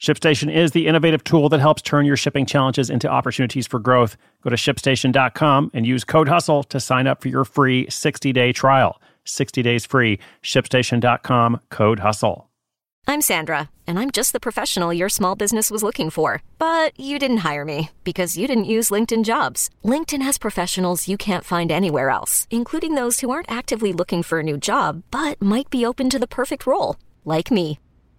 ShipStation is the innovative tool that helps turn your shipping challenges into opportunities for growth. Go to shipstation.com and use code HUSTLE to sign up for your free 60 day trial. 60 days free. ShipStation.com, code HUSTLE. I'm Sandra, and I'm just the professional your small business was looking for. But you didn't hire me because you didn't use LinkedIn jobs. LinkedIn has professionals you can't find anywhere else, including those who aren't actively looking for a new job but might be open to the perfect role, like me.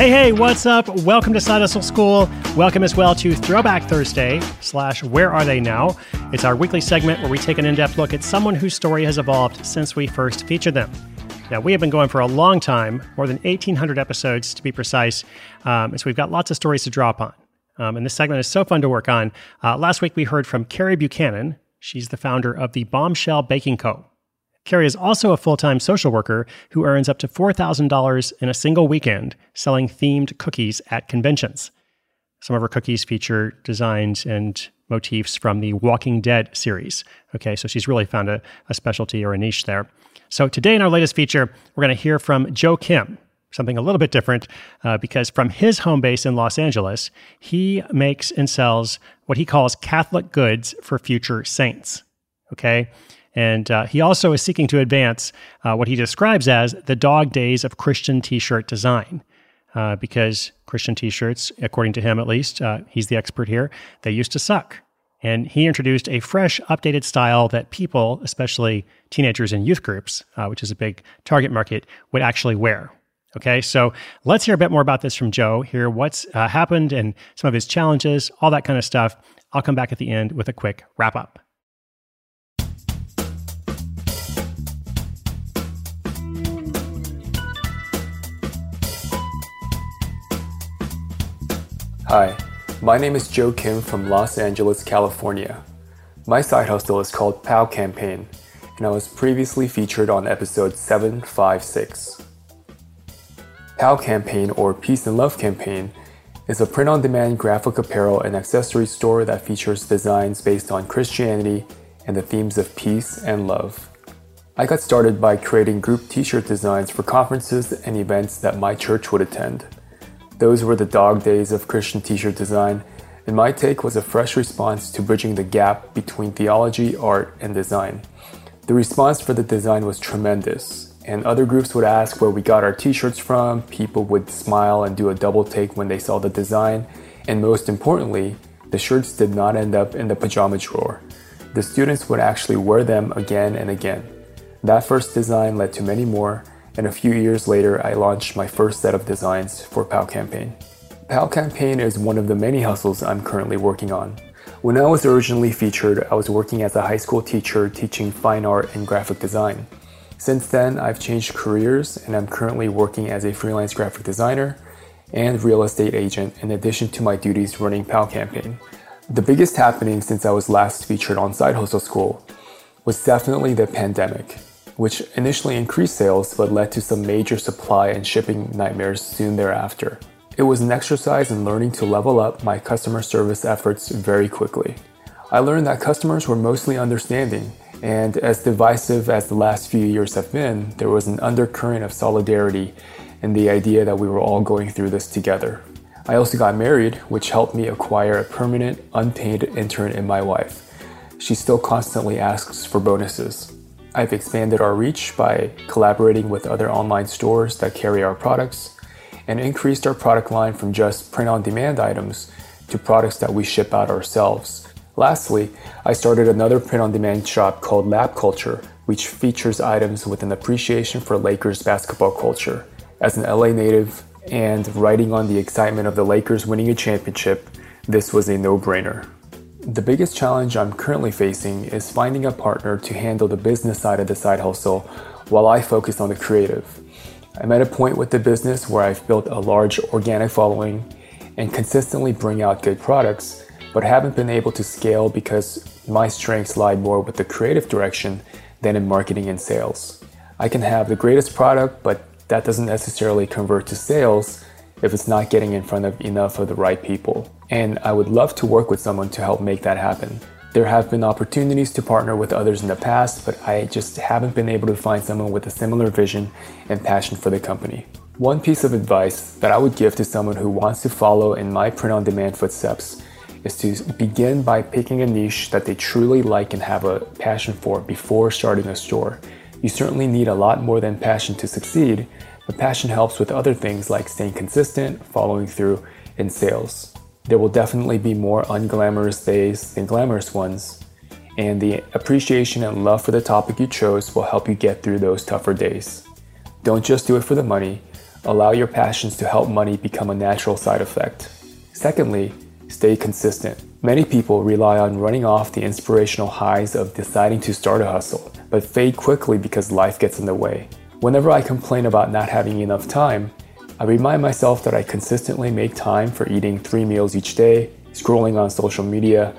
Hey, hey, what's up? Welcome to Side Hustle School. Welcome as well to Throwback Thursday slash Where Are They Now? It's our weekly segment where we take an in depth look at someone whose story has evolved since we first featured them. Now, we have been going for a long time, more than 1,800 episodes to be precise, um, and so we've got lots of stories to draw upon. Um, and this segment is so fun to work on. Uh, last week, we heard from Carrie Buchanan. She's the founder of the Bombshell Baking Co. Carrie is also a full time social worker who earns up to $4,000 in a single weekend selling themed cookies at conventions. Some of her cookies feature designs and motifs from the Walking Dead series. Okay, so she's really found a, a specialty or a niche there. So today in our latest feature, we're going to hear from Joe Kim, something a little bit different uh, because from his home base in Los Angeles, he makes and sells what he calls Catholic goods for future saints. Okay. And uh, he also is seeking to advance uh, what he describes as the dog days of Christian t shirt design. Uh, because Christian t shirts, according to him at least, uh, he's the expert here, they used to suck. And he introduced a fresh, updated style that people, especially teenagers and youth groups, uh, which is a big target market, would actually wear. Okay, so let's hear a bit more about this from Joe, hear what's uh, happened and some of his challenges, all that kind of stuff. I'll come back at the end with a quick wrap up. Hi, my name is Joe Kim from Los Angeles, California. My side hustle is called PAL Campaign, and I was previously featured on episode 756. PAL Campaign, or Peace and Love Campaign, is a print on demand graphic apparel and accessory store that features designs based on Christianity and the themes of peace and love. I got started by creating group t shirt designs for conferences and events that my church would attend. Those were the dog days of Christian t shirt design, and my take was a fresh response to bridging the gap between theology, art, and design. The response for the design was tremendous, and other groups would ask where we got our t shirts from, people would smile and do a double take when they saw the design, and most importantly, the shirts did not end up in the pajama drawer. The students would actually wear them again and again. That first design led to many more, and a few years later, I launched my first set of designs for PAL Campaign. PAL Campaign is one of the many hustles I'm currently working on. When I was originally featured, I was working as a high school teacher teaching fine art and graphic design. Since then, I've changed careers and I'm currently working as a freelance graphic designer and real estate agent in addition to my duties running PAL Campaign. The biggest happening since I was last featured on Side Hustle School was definitely the pandemic which initially increased sales but led to some major supply and shipping nightmares soon thereafter. It was an exercise in learning to level up my customer service efforts very quickly. I learned that customers were mostly understanding, and as divisive as the last few years have been, there was an undercurrent of solidarity and the idea that we were all going through this together. I also got married, which helped me acquire a permanent, unpaid intern in my wife. She still constantly asks for bonuses. I've expanded our reach by collaborating with other online stores that carry our products and increased our product line from just print on demand items to products that we ship out ourselves, Lastly, I started another print on demand shop called Lab Culture, which features items with an appreciation for Lakers basketball culture. As an LA native and riding on the excitement of the Lakers winning a championship, this was a no brainer. The biggest challenge I'm currently facing is finding a partner to handle the business side of the side hustle while I focus on the creative. I'm at a point with the business where I've built a large organic following and consistently bring out good products, but haven't been able to scale because my strengths lie more with the creative direction than in marketing and sales. I can have the greatest product, but that doesn't necessarily convert to sales if it's not getting in front of enough of the right people. And I would love to work with someone to help make that happen. There have been opportunities to partner with others in the past, but I just haven't been able to find someone with a similar vision and passion for the company. One piece of advice that I would give to someone who wants to follow in my print on demand footsteps is to begin by picking a niche that they truly like and have a passion for before starting a store. You certainly need a lot more than passion to succeed, but passion helps with other things like staying consistent, following through, and sales. There will definitely be more unglamorous days than glamorous ones, and the appreciation and love for the topic you chose will help you get through those tougher days. Don't just do it for the money, allow your passions to help money become a natural side effect. Secondly, stay consistent. Many people rely on running off the inspirational highs of deciding to start a hustle, but fade quickly because life gets in the way. Whenever I complain about not having enough time, I remind myself that I consistently make time for eating three meals each day, scrolling on social media,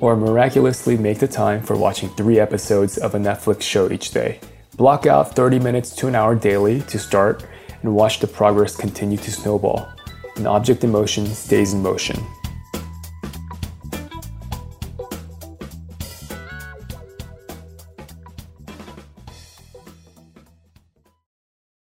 or miraculously make the time for watching three episodes of a Netflix show each day. Block out 30 minutes to an hour daily to start and watch the progress continue to snowball. An object in motion stays in motion.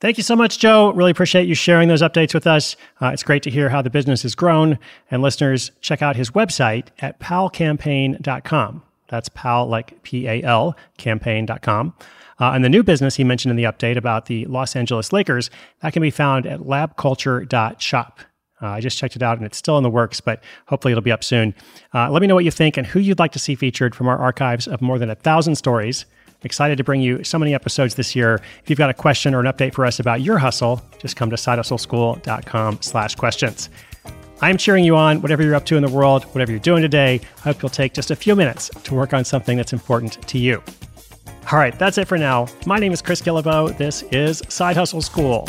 Thank you so much, Joe. Really appreciate you sharing those updates with us. Uh, it's great to hear how the business has grown. And listeners, check out his website at palcampaign.com. That's pal, like P A L, campaign.com. Uh, and the new business he mentioned in the update about the Los Angeles Lakers, that can be found at labculture.shop. Uh, I just checked it out and it's still in the works, but hopefully it'll be up soon. Uh, let me know what you think and who you'd like to see featured from our archives of more than a thousand stories. Excited to bring you so many episodes this year. If you've got a question or an update for us about your hustle, just come to sidehustleschool.com slash questions. I'm cheering you on, whatever you're up to in the world, whatever you're doing today. I hope you'll take just a few minutes to work on something that's important to you. All right, that's it for now. My name is Chris Guillebeau. This is Side Hustle School.